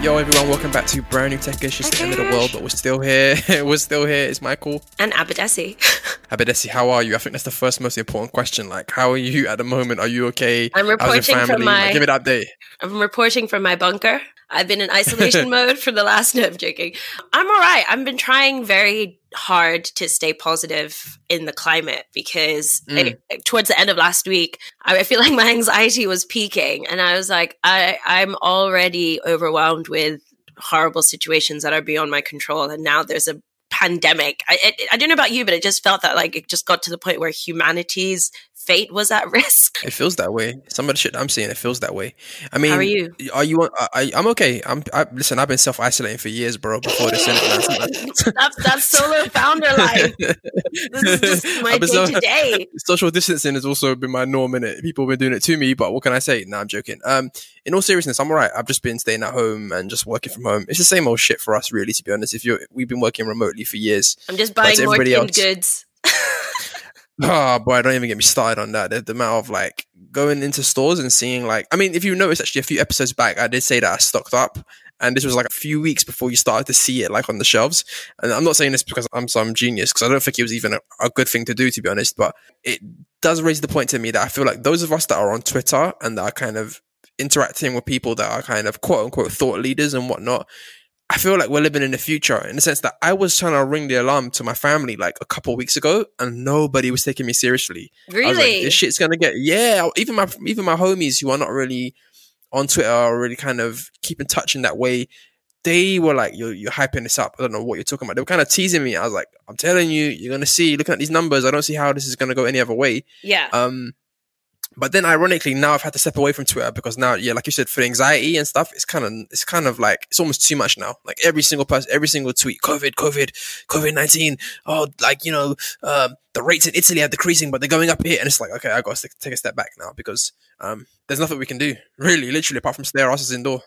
Yo, everyone, welcome back to brand new tech. It's just the end of the world, but we're still here. we're still here. It's Michael. And Abadesi. Abadesi, how are you? I think that's the first most important question. Like, how are you at the moment? Are you okay? I'm reporting from my- Like, give it update. I'm reporting from my bunker. I've been in isolation mode for the last. No, I'm joking. I'm all right. I've been trying very hard to stay positive in the climate because Mm. it- towards the end of last week, I I feel like my anxiety was peaking, and I was like, I I'm already overwhelmed with horrible situations that are beyond my control, and now there's a pandemic. I, I I don't know about you, but it just felt that like it just got to the point where humanity's fate was at risk. It feels that way. Some of the shit I'm seeing, it feels that way. I mean, How are you? Are you? I, I'm okay. I'm. I, listen, I've been self isolating for years, bro. Before this internet. that's that's solo founder life. This is just my day so- to day. social distancing has also been my norm in it. People have been doing it to me, but what can I say? No, I'm joking. Um, in all seriousness, I'm alright. I've just been staying at home and just working from home. It's the same old shit for us, really. To be honest, if you we've been working remotely for years. I'm just buying more tinned else- goods. Oh boy, don't even get me started on that. The, the amount of like going into stores and seeing like, I mean, if you noticed actually a few episodes back, I did say that I stocked up. And this was like a few weeks before you started to see it like on the shelves. And I'm not saying this because I'm some genius, because I don't think it was even a, a good thing to do, to be honest. But it does raise the point to me that I feel like those of us that are on Twitter and that are kind of interacting with people that are kind of quote unquote thought leaders and whatnot, I feel like we're living in the future in the sense that I was trying to ring the alarm to my family like a couple of weeks ago and nobody was taking me seriously. I was like, Really? this shit's gonna get yeah. Even my even my homies who are not really on Twitter or really kind of keep in touch in that way, they were like, "You're you're hyping this up." I don't know what you're talking about. They were kind of teasing me. I was like, "I'm telling you, you're gonna see. Looking at these numbers, I don't see how this is gonna go any other way." yeah. Um, but then ironically, now I've had to step away from Twitter because now, yeah, like you said, for anxiety and stuff, it's kind of, it's kind of like, it's almost too much now. Like every single person, every single tweet, COVID, COVID, COVID 19. Oh, like, you know, um, the rates in Italy are decreasing, but they're going up here. And it's like, okay, I got to take a step back now because, um, there's nothing we can do really, literally, apart from stay our asses indoor.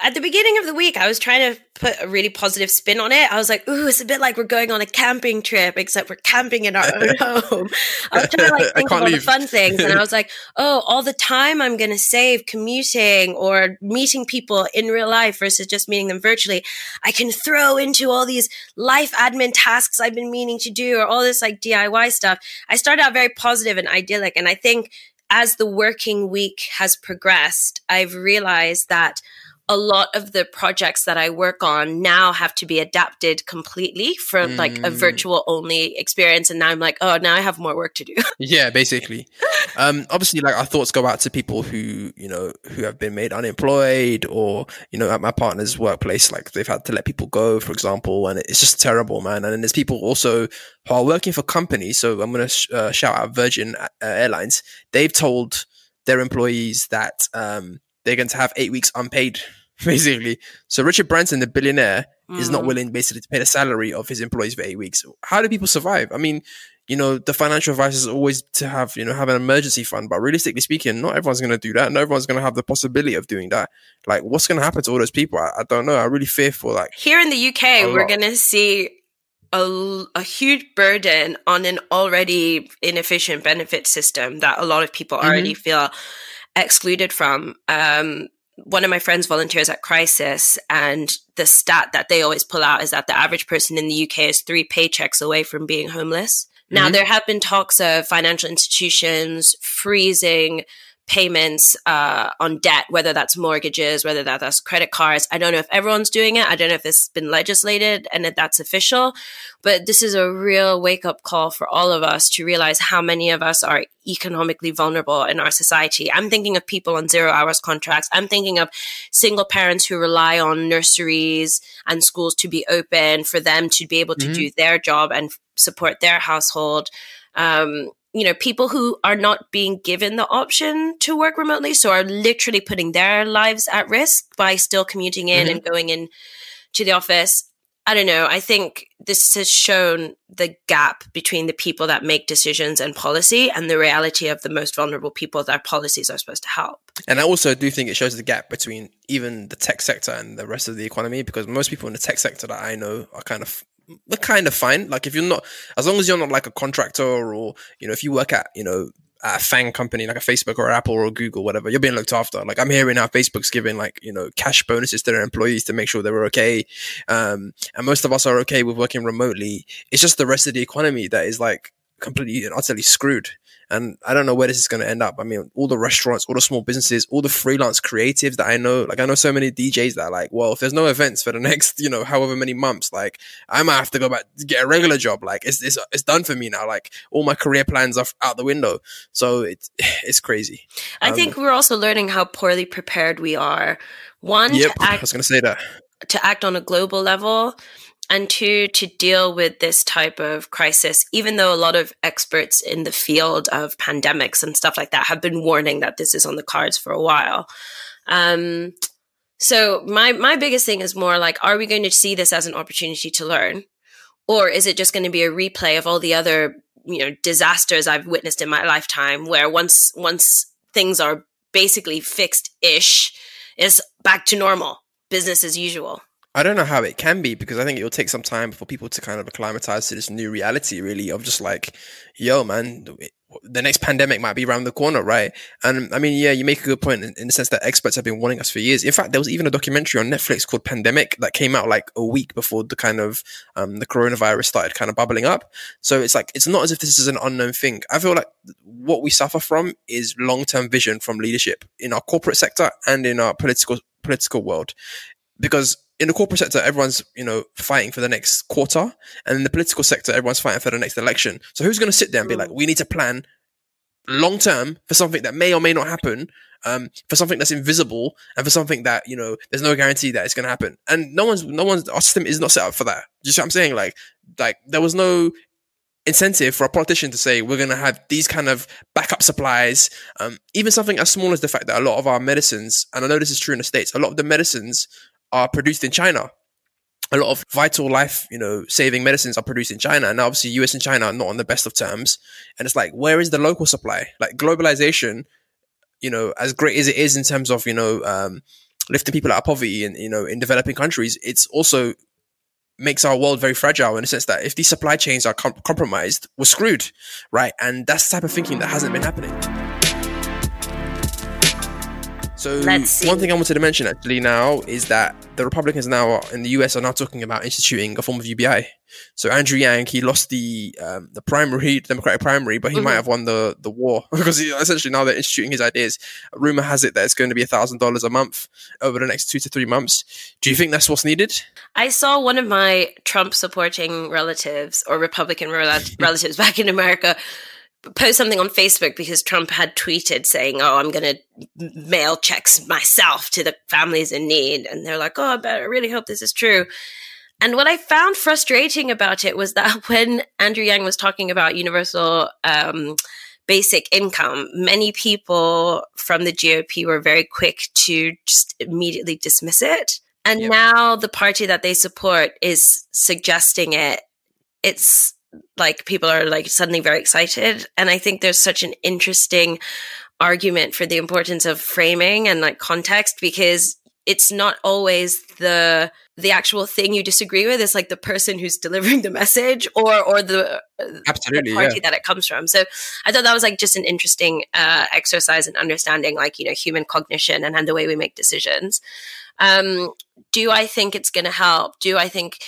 At the beginning of the week, I was trying to put a really positive spin on it. I was like, "Ooh, it's a bit like we're going on a camping trip, except we're camping in our own home." I was trying to like think of all the fun things, and I was like, "Oh, all the time I'm going to save commuting or meeting people in real life versus just meeting them virtually. I can throw into all these life admin tasks I've been meaning to do, or all this like DIY stuff." I started out very positive and idyllic, and I think as the working week has progressed, I've realized that a lot of the projects that I work on now have to be adapted completely from like a Mm. virtual only experience. And now I'm like, oh, now I have more work to do. Yeah, basically. Um, obviously, like our thoughts go out to people who you know who have been made unemployed, or you know, at my partner's workplace, like they've had to let people go, for example, and it's just terrible, man. And then there's people also who are working for companies. So I'm gonna sh- uh, shout out Virgin uh, Airlines. They've told their employees that um, they're going to have eight weeks unpaid, basically. So Richard Branson, the billionaire, is not Mm. willing basically to pay the salary of his employees for eight weeks. How do people survive? I mean, you know, the financial advice is always to have, you know, have an emergency fund. But realistically speaking, not everyone's going to do that. Not everyone's going to have the possibility of doing that. Like, what's going to happen to all those people? I, I don't know. I really fear for Like, Here in the UK, we're going to see a, a, huge burden on an already inefficient benefit system that a lot of people Mm-hmm. already feel excluded from. Um, one of my friends volunteers at Crisis, and the stat that they always pull out is that the average person in the UK is three paychecks away from being homeless. Now, Mhm. there have been talks of financial institutions freezing payments uh, on debt, whether that's mortgages, whether that, that's credit cards. I don't know if everyone's doing it. I don't know if this has been legislated and that that's official, but this is a real wake up call for all of us to realize how many of us are economically vulnerable in our society. I'm thinking of people on zero hours contracts. I'm thinking of single parents who rely on nurseries and schools to be open for them to be able to Mhm. do their job and support their household. Um, you know, people who are not being given the option to work remotely, so are literally putting their lives at risk by still commuting in Mhm. and going in to the office. I don't know. I think this has shown the gap between the people that make decisions and policy and the reality of the most vulnerable people that policies are supposed to help. and I also do think it shows the gap between even the tech sector and the rest of the economy because most people in the tech sector that I know are kind of they're kind of fine. Like if you're not, as long as you're not like a contractor or you know, if you work at you know a FANG company like a Facebook or Apple or Google, whatever, you're being looked after. Like I'm hearing now Facebook's giving like, you know, cash bonuses to their employees to make sure they were okay. Um, and most of us are okay with working remotely. It's just the rest of the economy that is like completely and utterly screwed. And I don't know where this is going to end up. I mean, all the restaurants, all the small businesses, all the freelance creatives that I know, like I know so many DJs that are like, well, if there's no events for the next, you know, however many months, like I might have to go back to get a regular job. Like it's, it's, it's done for me now. Like all my career plans are out the window. So it's, it's crazy. I um, think we're also learning how poorly prepared we are. One, yep, act, I was going to say that. To act on a global level and two, to deal with this type of crisis, even though a lot of experts in the field of pandemics and stuff like that have been warning that this is on the cards for a while. Um, so my my biggest thing is more like, are we going to see this as an opportunity to learn, or is it just going to be a replay of all the other you know disasters I've witnessed in my lifetime, where once once things are basically fixed ish, is back to normal, business as usual. I don't know how it can be because I think it will take some time for people to kind of acclimatize to this new reality, really, of just like, yo, man, the next pandemic might be around the corner, right? And I mean, yeah, you make a good point in, in, the sense that experts have been warning us for years. In fact, there was even a documentary on Netflix called Pandemic that came out like a week before the kind of um, the coronavirus started kind of bubbling up. So it's like it's not as if this is an unknown thing. I feel like what we suffer from is long term vision from leadership in our corporate sector and in our political political world, because in the corporate sector, everyone's you know fighting for the next quarter, and in the political sector, everyone's fighting for the next election. So who's going to sit there and be like, we need to plan long term for something that may or may not happen, um, for something that's invisible, and for something that you know there's no guarantee that it's going to happen. And no one's no one's our system is not set up for that. Do you see what I'm saying? Like like there was no incentive for a politician to say we're going to have these kind of backup supplies um, even something as small as the fact that a lot of our medicines and i know this is true in the states a lot of the medicines are produced in China. A lot of vital life, you know, saving medicines are produced in China. And obviously US and China are not on the best of terms. And it's like, where is the local supply? Like globalization, you know, as great as it is in terms of, you know, um, lifting people out of poverty in, you know, in developing countries, it's also makes our world very fragile in the sense that if these supply chains are com- compromised, we're screwed, right? And that's the type of thinking that hasn't been happening. So one thing I wanted to mention actually now is that the Republicans now in the US are now talking about instituting a form of UBI. So Andrew Yang he lost the um, the primary Democratic primary, but he mm-hmm. might have won the the war because he, essentially now they're instituting his ideas. Rumor has it that it's going to be a thousand dollars a month over the next two to three months. Do you think that's what's needed? I saw one of my Trump supporting relatives or Republican relatives back in America post something on Facebook because Trump had tweeted saying, "Oh, I'm going to mail checks myself to the families in need," and they're like, "Oh, I, I really hope this is true." And what I found frustrating about it was that when Andrew Yang was talking about universal um, basic income, many people from the GOP were very quick to just immediately dismiss it. And yep. now the party that they support is suggesting it. It's like people are like suddenly very excited. And i think there's such an interesting argument for the importance of framing and like context because it's not always the the actual thing you disagree with. It's like the person who's delivering the message or or the, absolutely the party yeah. that it comes from. So i thought that was like just an interesting uh, exercise in understanding like you know human cognition and, and the way we make decisions. Um do i think it's going to help? Do i think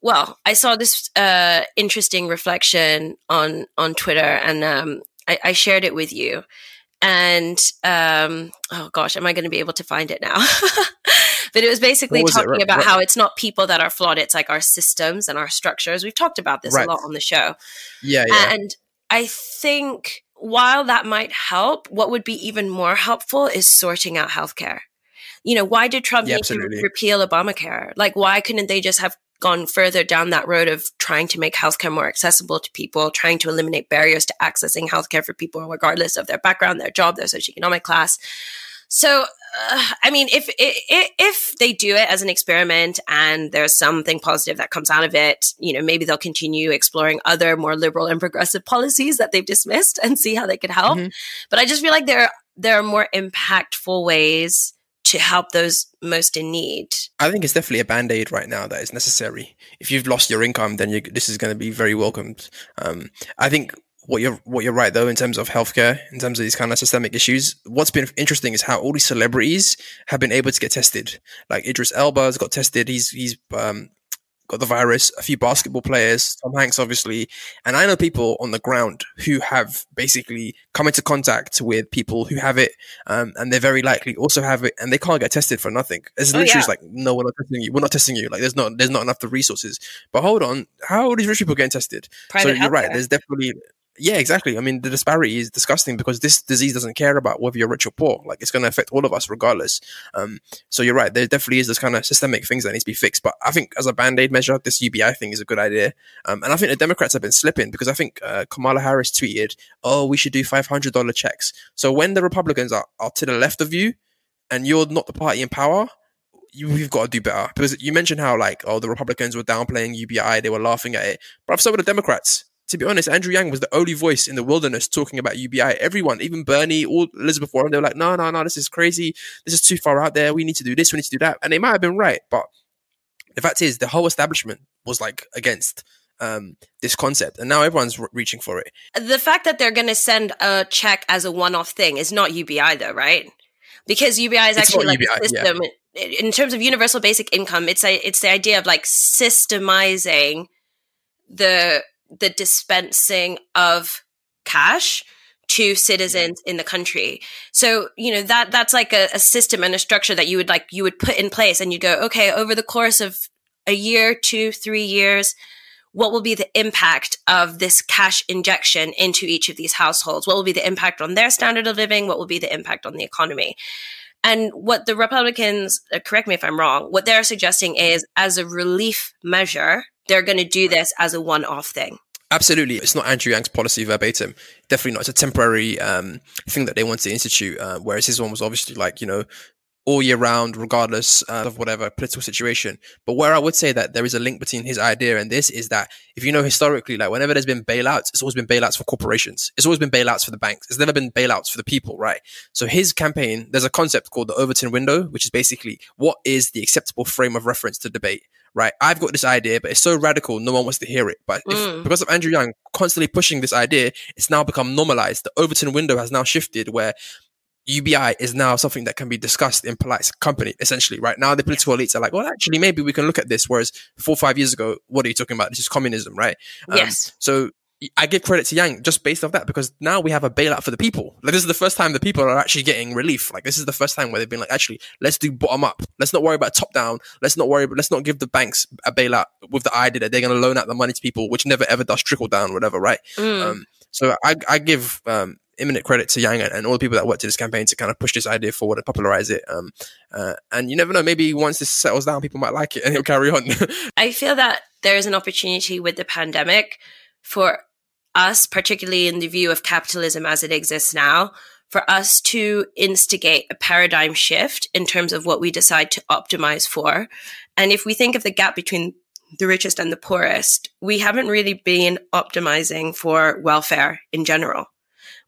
well, I saw this uh, interesting reflection on on Twitter, and um, I, I, shared it with you. And um, oh gosh, am I going to be able to find it now? but it was basically was talking it? about right. how it's not people that are flawed; it's like our systems and our structures. We've talked about this right. a lot on the show. Yeah, yeah. And I think while that might help, what would be even more helpful is sorting out healthcare you know, why did Trump yeah, need to repeal Obamacare? Like, why couldn't they just have gone further down that road of trying to make healthcare more accessible to people, trying to eliminate barriers to accessing healthcare for people, regardless of their background, their job, their socioeconomic class. So, uh, I mean, if, if if they do it as an experiment and there's something positive that comes out of it, you know, maybe they'll continue exploring other more liberal and progressive policies that they've dismissed and see how they could help. Mm-hmm. But I just feel like there there are more impactful ways to help those most in need. I think it's definitely a band aid right now that is necessary. If you've lost your income, then this is going to be very welcomed. Um, I think what you're what you're right though in terms of healthcare, in terms of these kind of systemic issues. What's been interesting is how all these celebrities have been able to get tested. Like Idris Elba's got tested. He's he's um, got the virus. A few basketball players, Tom Hanks, obviously, and I know people on the ground who have basically come into contact with people who have it, um, and they're very likely also have it, and they can't get tested for nothing. It's Oh, literally yeah. like, no, we're not testing you. We're not testing you. Like, there's not there's not enough of resources. But hold on, how are these rich people getting tested? Private so you're right. There's definitely yeah, exactly. I mean, the disparity is disgusting because this disease doesn't care about whether you're rich or poor. Like, it's going to affect all of us regardless. Um, so you're right. There definitely is this kind of systemic things that needs to be fixed. But I think as a band aid measure, this UBI thing is a good idea. Um, and I think the Democrats have been slipping because I think uh, Kamala Harris tweeted, "Oh, we should do five hundred dollar checks." So when the Republicans are, are to the left of you, and you're not the party in power, you, we've got to do better. Because you mentioned how like, oh, the Republicans were downplaying UBI, they were laughing at it, but so were the Democrats. To be honest, Andrew Yang was the only voice in the wilderness talking about UBI. Everyone, even Bernie, all Elizabeth Warren, they were like, no, no, no, this is crazy. This is too far out there. We need to do this. We need to do that. And they might have been right, but the fact is, the whole establishment was like against um, this concept, and now everyone's re- reaching for it. the fact that they're going to send a check as a one-off thing is not UBI though, right? Because UBI is It's actually like UBI, a system in terms of universal basic income. It's a it's the idea of like systemizing the the dispensing of cash to citizens in the country. So, you know, that that's like a, a system and a structure that you would like you would put in place and you go, okay, over the course of a year, two, three years, what will be the impact of this cash injection into each of these households? What will be the impact on their standard of living? What will be the impact on the economy? And what the Republicans, uh, correct me if I'm wrong, what they're suggesting is as a relief measure, they're going to do this as a one off thing. Absolutely, it's not Andrew Yang's policy verbatim. Definitely not. It's a temporary um, thing that they want to institute. Uh, whereas his one was obviously like you know all year round, regardless uh, of whatever political situation. But where I would say that there is a link between his idea and this is that if you know historically, like whenever there's been bailouts, it's always been bailouts for corporations. It's always been bailouts for the banks. It's never been bailouts for the people, right? So his campaign, there's a concept called the Overton window, which is basically what is the acceptable frame of reference to debate. Right, I've got this idea, but it's so radical, no one wants to hear it. But if, Mm. because of Andrew Yang constantly pushing this idea, it's now become normalized. The Overton window has now shifted where UBI is now something that can be discussed in polite company, essentially. Right now, the political elites are like, well, actually, maybe we can look at this. Whereas four or five years ago, what are you talking about? This is communism, right? Um, yes. So I give credit to Yang just based off that because now we have a bailout for the people. Like this is the first time the people are actually getting relief. Like this is the first time where they've been like, actually, let's do bottom up. Let's not worry about top down. Let's not worry. Let's not give the banks a bailout with the idea that they're going to loan out the money to people, which never ever does trickle down, whatever, right? Mm. Um, so I, I give um, imminent credit to Yang and, and all the people that worked in this campaign to kind of push this idea forward and popularize it. Um, uh, and you never know, maybe once this settles down, people might like it and it'll carry on. I feel that there is an opportunity with the pandemic for us, particularly in the view of capitalism as it exists now, for us to instigate a paradigm shift in terms of what we decide to optimize for. And if we think of the gap between the richest and the poorest, we haven't really been optimizing for welfare in general.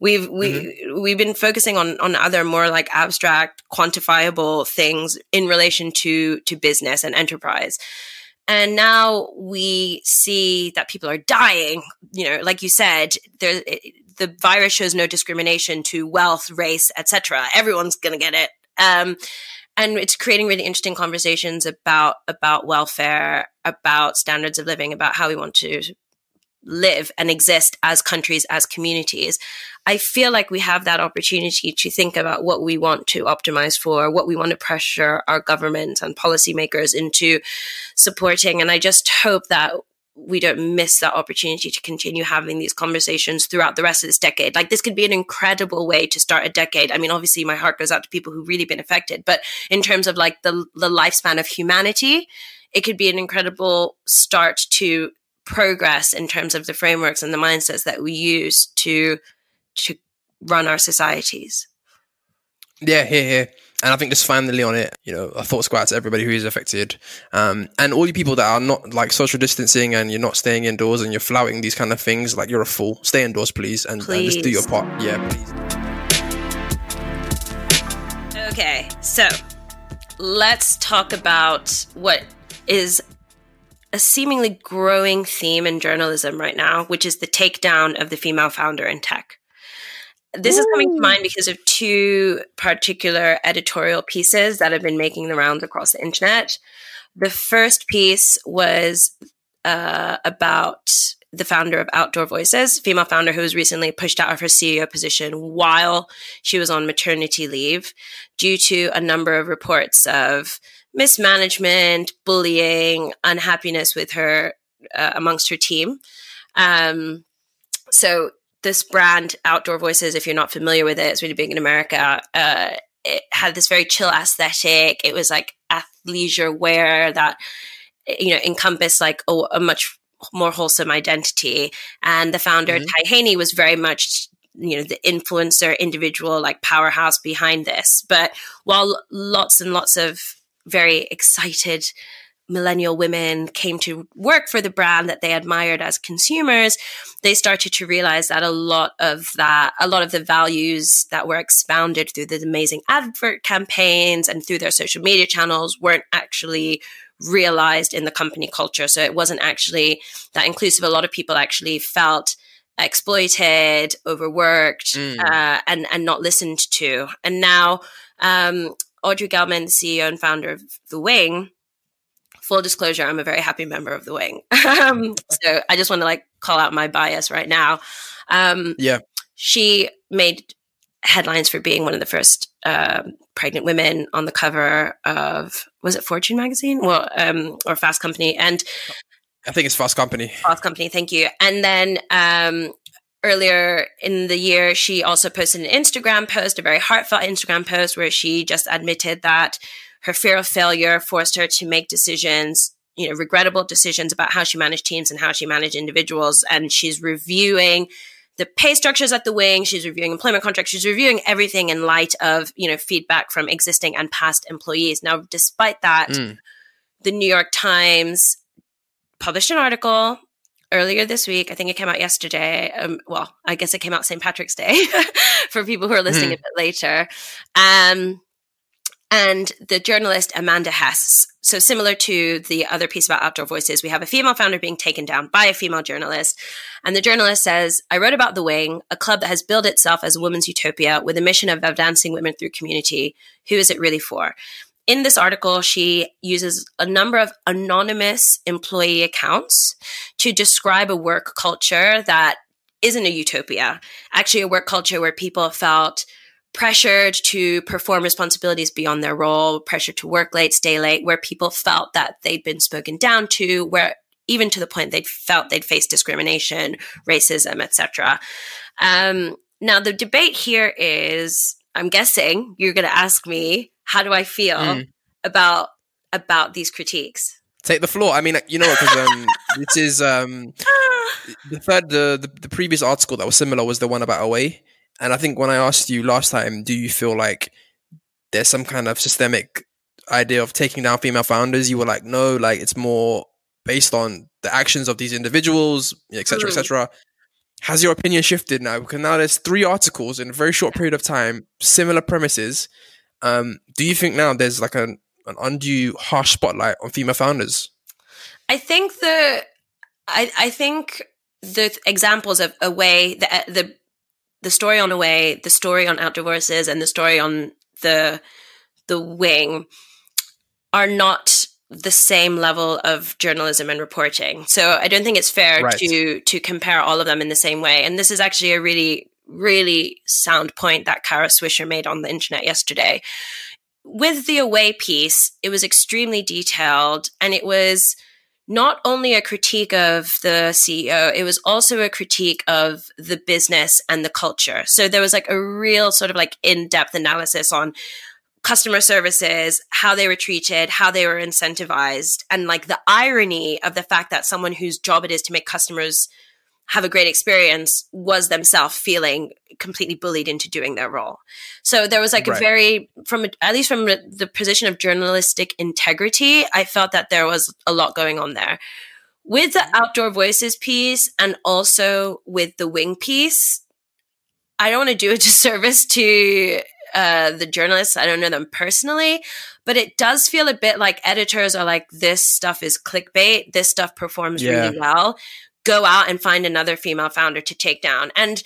We've we mm-hmm. we've been focusing on on other more like abstract, quantifiable things in relation to to business and enterprise. And now we see that people are dying. You know, like you said, there the virus shows no discrimination to wealth, race, etc. Everyone's going to get it. Um, and it's creating really interesting conversations about about welfare, about standards of living, about how we want to live and exist as countries, as communities. I feel like we have that opportunity to think about what we want to optimize for, what we want to pressure our government and policymakers into supporting. And I just hope that we don't miss that opportunity to continue having these conversations throughout the rest of this decade. Like this could be an incredible way to start a decade. I mean, obviously my heart goes out to people who've really been affected, but in terms of like the the lifespan of humanity, it could be an incredible start to progress in terms of the frameworks and the mindsets that we use to to run our societies. Yeah, here, here. And I think just finally on it, you know, a thoughts go out to everybody who is affected. Um, and all you people that are not like social distancing and you're not staying indoors and you're flouting these kind of things, like you're a fool. Stay indoors, please, and, and just do your part. Yeah, please. Okay, so let's talk about what is a seemingly growing theme in journalism right now, which is the takedown of the female founder in tech. This Ooh. is coming to mind because of two particular editorial pieces that have been making the rounds across the internet. The first piece was uh, about the founder of Outdoor Voices, female founder who was recently pushed out of her CEO position while she was on maternity leave due to a number of reports of mismanagement, bullying, unhappiness with her uh, amongst her team. Um, so this brand, Outdoor Voices, if you're not familiar with it, it's really big in America. Uh, it had this very chill aesthetic. It was like athleisure wear that you know encompassed like a, a much more wholesome identity. And the founder, mm-hmm. Ty Haney, was very much you know the influencer individual like powerhouse behind this but while lots and lots of very excited millennial women came to work for the brand that they admired as consumers, they started to realize that a lot of that, a lot of the values that were expounded through the amazing advert campaigns and through their social media channels weren't actually realized in the company culture. So it wasn't actually that inclusive. A lot of people actually felt exploited, overworked, mm. uh, and and not listened to. And now um, Audrey Gelman, the CEO and founder of The Wing, full disclosure, I'm a very happy member of The Wing. um, so I just want to like call out my bias right now. Um, yeah. She made headlines for being one of the first uh, pregnant women on the cover of, was it Fortune magazine? Well, um, or Fast Company. And I think it's Fast Company. Fast Company, thank you. And then um, earlier in the year, she also posted an Instagram post, a very heartfelt Instagram post, where she just admitted that her fear of failure forced her to make decisions, you know, regrettable decisions about how she managed teams and how she managed individuals. And she's reviewing the pay structures at the wing. She's reviewing employment contracts. She's reviewing everything in light of, you know, feedback from existing and past employees. Now, despite that, mm. the New York Times published an article earlier this week. I think it came out yesterday. Um, well, I guess it came out St. Patrick's Day for people who are listening mm. a bit later. Um, and the journalist Amanda Hess. So similar to the other piece about outdoor voices, we have a female founder being taken down by a female journalist. And the journalist says, I wrote about The Wing, a club that has built itself as a women's utopia with a mission of advancing women through community. Who is it really for? In this article, she uses a number of anonymous employee accounts to describe a work culture that isn't a utopia. Actually, a work culture where people felt pressured to perform responsibilities beyond their role, pressured to work late, stay late, where people felt that they'd been spoken down to, where even to the point they felt they'd faced discrimination, racism, etc. Um, now, the debate here is I'm guessing you're going to ask me how do I feel mm. about about these critiques? Take the floor. I mean, you know, because um, this is um, the third, the, the the previous article that was similar was the one about away, and I think when I asked you last time, do you feel like there's some kind of systemic idea of taking down female founders? You were like, no, like it's more based on the actions of these individuals, etc., etc. Has your opinion shifted now? Because now there's three articles in a very short period of time, similar premises, um, do you think now there's like an, an undue harsh spotlight on female founders? I think the I, I think the examples of Away, the the the story on Away, the story on Outdoor Voices, and the story on the the Wing are not the same level of journalism and reporting. So I don't think it's fair right. to to compare all of them in the same way. And this is actually a really really sound point that Kara Swisher made on the internet yesterday. With the away piece, it was extremely detailed and it was not only a critique of the CEO, it was also a critique of the business and the culture. So there was like a real sort of like in depth analysis on customer services, how they were treated, how they were incentivized, and like the irony of the fact that someone whose job it is to make customers have a great experience was themselves feeling completely bullied into doing their role. So there was like right. a very, from at least from the position of journalistic integrity, I felt that there was a lot going on there. With the outdoor voices piece and also with the wing piece, I don't want to do a disservice to uh, the journalists. I don't know them personally, but it does feel a bit like editors are like, this stuff is clickbait. This stuff performs Yeah. really well. Go out and find another female founder to take down. And,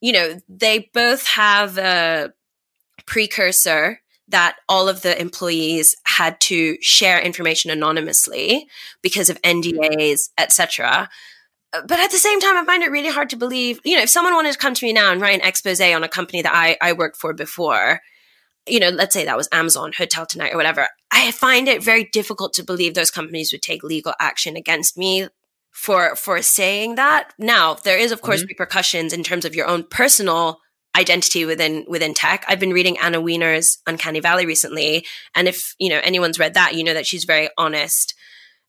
you know, they both have a precursor that all of the employees had to share information anonymously because of NDAs, etc. But at the same time, I find it really hard to believe. You know, if someone wanted to come to me now and write an expose on a company that I, I worked for before, you know, let's say that was Amazon, Hotel Tonight, or whatever, I find it very difficult to believe those companies would take legal action against me for for saying that. Now, there is of course mm-hmm. repercussions in terms of your own personal identity within within tech. I've been reading Anna Wiener's Uncanny Valley recently, and if you know anyone's read that, you know that she's very honest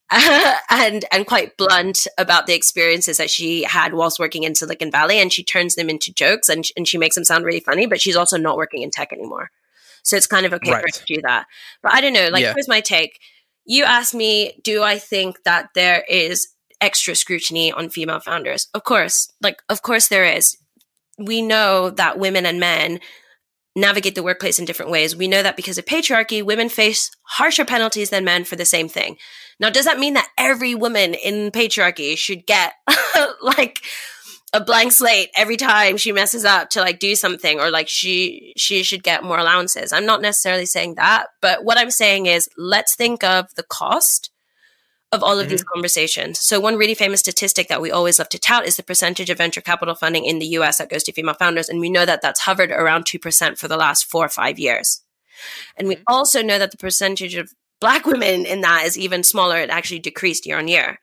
and and quite blunt about the experiences that she had whilst working in Silicon Valley, and she turns them into jokes and and she makes them sound really funny. But she's also not working in tech anymore, so it's kind of okay for her to do that. But I don't know. Like, Yeah. here's my take. You asked me, do I think that there is extra scrutiny on female founders? Of course, like of course there is. We know that women and men navigate the workplace in different ways. We know that because of patriarchy, women face harsher penalties than men for the same thing. Now, does that mean that every woman in patriarchy should get like a blank slate every time she messes up to like do something or like she she should get more allowances? I'm not necessarily saying that, but what I'm saying is let's think of the cost of all of these mm-hmm. conversations. So one really famous statistic that we always love to tout is the percentage of venture capital funding in the US that goes to female founders and we know that that's hovered around 2% for the last 4 or 5 years. And we mm-hmm. also know that the percentage of black women in that is even smaller. It actually decreased year on year.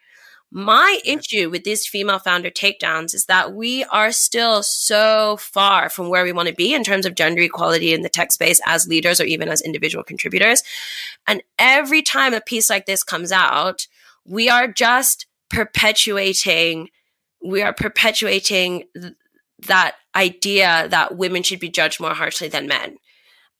My issue with these female founder takedowns is that we are still so far from where we want to be in terms of gender equality in the tech space as leaders or even as individual contributors. And every time a piece like this comes out, we are just perpetuating we are perpetuating th- that idea that women should be judged more harshly than men.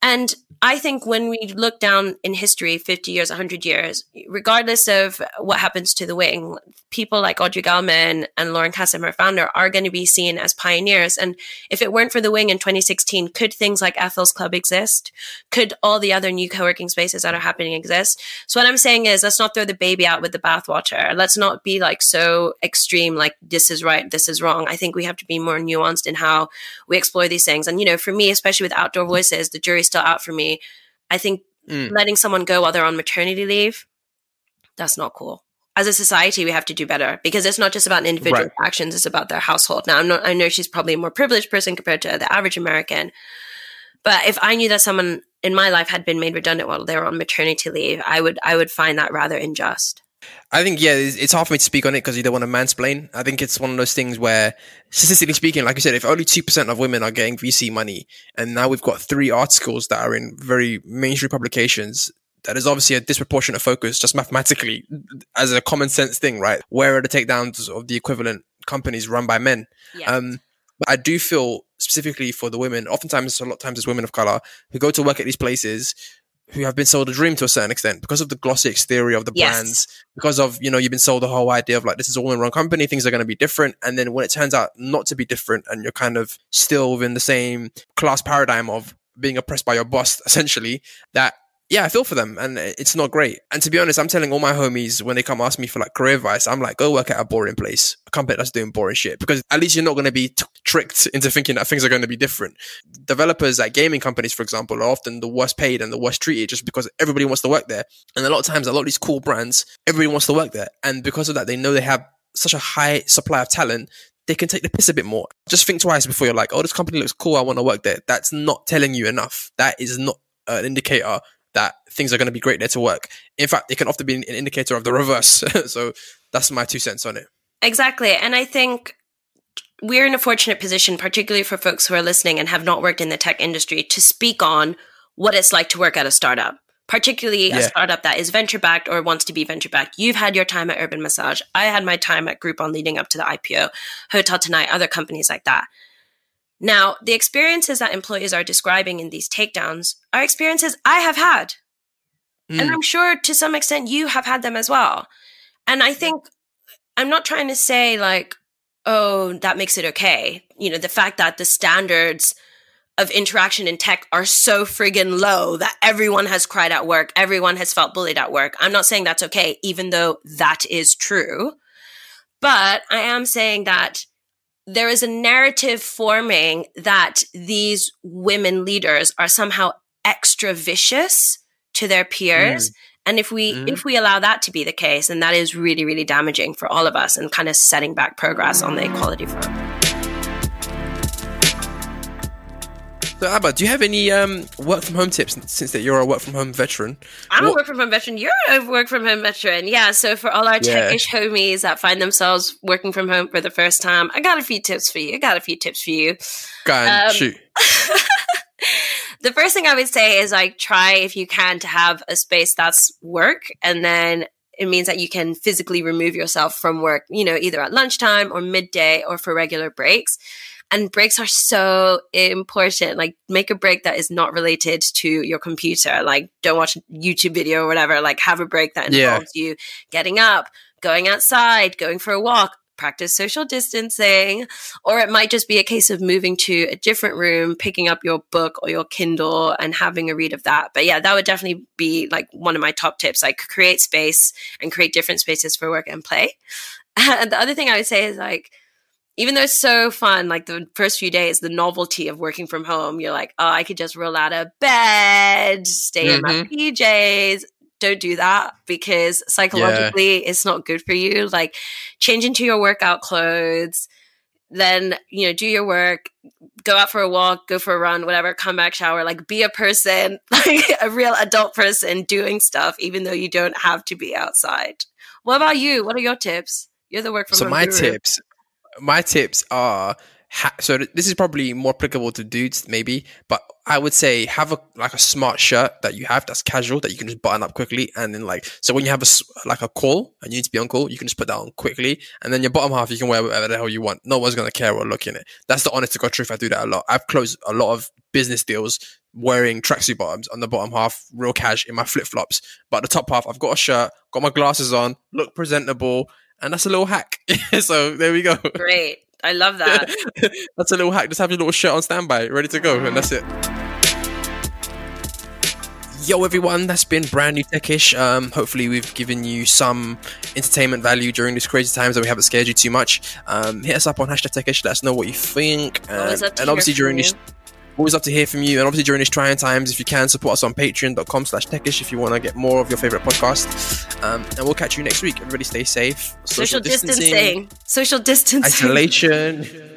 And I think when we look down in history, 50 years, 100 years, regardless of what happens to the wing, people like Audrey Gelman and Lauren Kassan, our founder, are going to be seen as pioneers. And if it weren't for the wing in 2016, could things like Ethel's Club exist? Could all the other new co-working spaces that are happening exist? So what I'm saying is let's not throw the baby out with the bathwater. Let's not be like so extreme, like this is right, this is wrong. I think we have to be more nuanced in how we explore these things. And, you know, for me, especially with outdoor voices, the jury's still out for me. I think Mm. letting someone go while they're on maternity leave, that's not cool. As a society, we have to do better because it's not just about individual Right. actions; it's about their household. Now, I'm not. I know she's probably a more privileged person compared to the average American, but if I knew that someone in my life had been made redundant while they were on maternity leave, I would. I would find that rather unjust. I think yeah, it's, it's hard for me to speak on it because you don't want to mansplain. I think it's one of those things where, statistically speaking, like you said, if only two percent of women are getting VC money, and now we've got three articles that are in very mainstream publications, that is obviously a disproportionate focus, just mathematically, as a common sense thing, right? Where are the takedowns of the equivalent companies run by men? Yeah. Um, but I do feel specifically for the women, oftentimes, a lot of times, as women of color who go to work at these places who have been sold a dream to a certain extent because of the glossy exterior of the Yes. brands, because of, you know, you've been sold the whole idea of like, this is all in one company, things are going to be different. And then when it turns out not to be different and you're kind of still within the same class paradigm of being oppressed by your boss, essentially, that yeah, I feel for them and it's not great. And to be honest, I'm telling all my homies when they come ask me for like career advice, I'm like, go work at a boring place, a company that's doing boring shit, because at least you're not going to be t- tricked into thinking that things are going to be different. Developers at gaming companies, for example, are often the worst paid and the worst treated just because everybody wants to work there. And a lot of times, a lot of these cool brands, everybody wants to work there. And because of that, they know they have such a high supply of talent they can take the piss a bit more. Just think twice before you're like, oh, this company looks cool. I want to work there. That's not telling you enough. That is not an indicator that things are going to be great there to work. In fact, it can often be an indicator of the reverse. so that's my two cents on it. Exactly. And I think we're in a fortunate position, particularly for folks who are listening and have not worked in the tech industry, to speak on what it's like to work at a startup, particularly a startup that is venture backed or wants to be venture backed. You've had your time at Urban Massage. I had my time at Groupon leading up to the IPO, Hotel Tonight, other companies like that. Now, the experiences that employees are describing in these takedowns are experiences I have had. And Mm. I'm sure to some extent you have had them as well. And I think I'm not trying to say like, oh, that makes it okay. You know, the fact that the standards of interaction in tech are so friggin' low that everyone has cried at work, everyone has felt bullied at work. I'm not saying that's okay, even though that is true. But I am saying that there is a narrative forming that these women leaders are somehow extra vicious to their peers. Mm. And if we mm. if we allow that to be the case, then that is really, really damaging for all of us and kind of setting back progress on the equality front. So, Abba, do you have any um, work from home tips since that you're a work from home veteran? I'm what- a work from home veteran. You're a work from home veteran. Yeah. So, for all our yeah. techish homies that find themselves working from home for the first time, I got a few tips for you. I got a few tips for you. Go on, um, shoot. the first thing I would say is like try if you can to have a space that's work and then it means that you can physically remove yourself from work, you know, either at lunchtime or midday or for regular breaks. And breaks are so important. Like make a break that is not related to your computer. Like don't watch YouTube video or whatever. Like have a break that involves yeah. you getting up, going outside, going for a walk, practice social distancing, or it might just be a case of moving to a different room, picking up your book or your Kindle and having a read of that. But yeah, that would definitely be like one of my top tips, like create space and create different spaces for work and play. And the other thing I would say is like, even though it's so fun, like the first few days, the novelty of working from home, you're like, oh, I could just roll out of bed, stay mm-hmm. in my mm-hmm. PJs. Don't do that because psychologically yeah. it's not good for you. Like change into your workout clothes, then, you know, do your work, go out for a walk, go for a run, whatever, come back, shower, like be a person, like a real adult person doing stuff, even though you don't have to be outside. What about you? What are your tips? You're the work from home. so my guru. tips my tips are ha- so this is probably more applicable to dudes maybe but i would say have a like a smart shirt that you have that's casual that you can just button up quickly and then like so when you have a like a call and you need to be on call you can just put that on quickly and then your bottom half you can wear whatever the hell you want. No one's going to care or look in it. That's the honest to god truth. I do that a lot. I've closed a lot of business deals wearing tracksuit bottoms on the bottom half real cash in my flip-flops. But the top half i've got a shirt got my glasses on look presentable and that's a little hack. so there we go. Great. I love that. that's a little hack. Just have your little shirt on standby, ready to go, and that's it. Yo, everyone, that's been brand new techish. Um, hopefully, we've given you some entertainment value during these crazy times and we haven't scared you too much. Um, hit us up on hashtag techish. Let us know what you think. Um, and obviously, during this Always love to hear from you. And obviously, during these trying times, if you can, support us on patreon.com slash techish if you want to get more of your favorite podcast. Um, and we'll catch you next week. Everybody stay safe. Social, Social distancing. distancing. Social distancing. Isolation.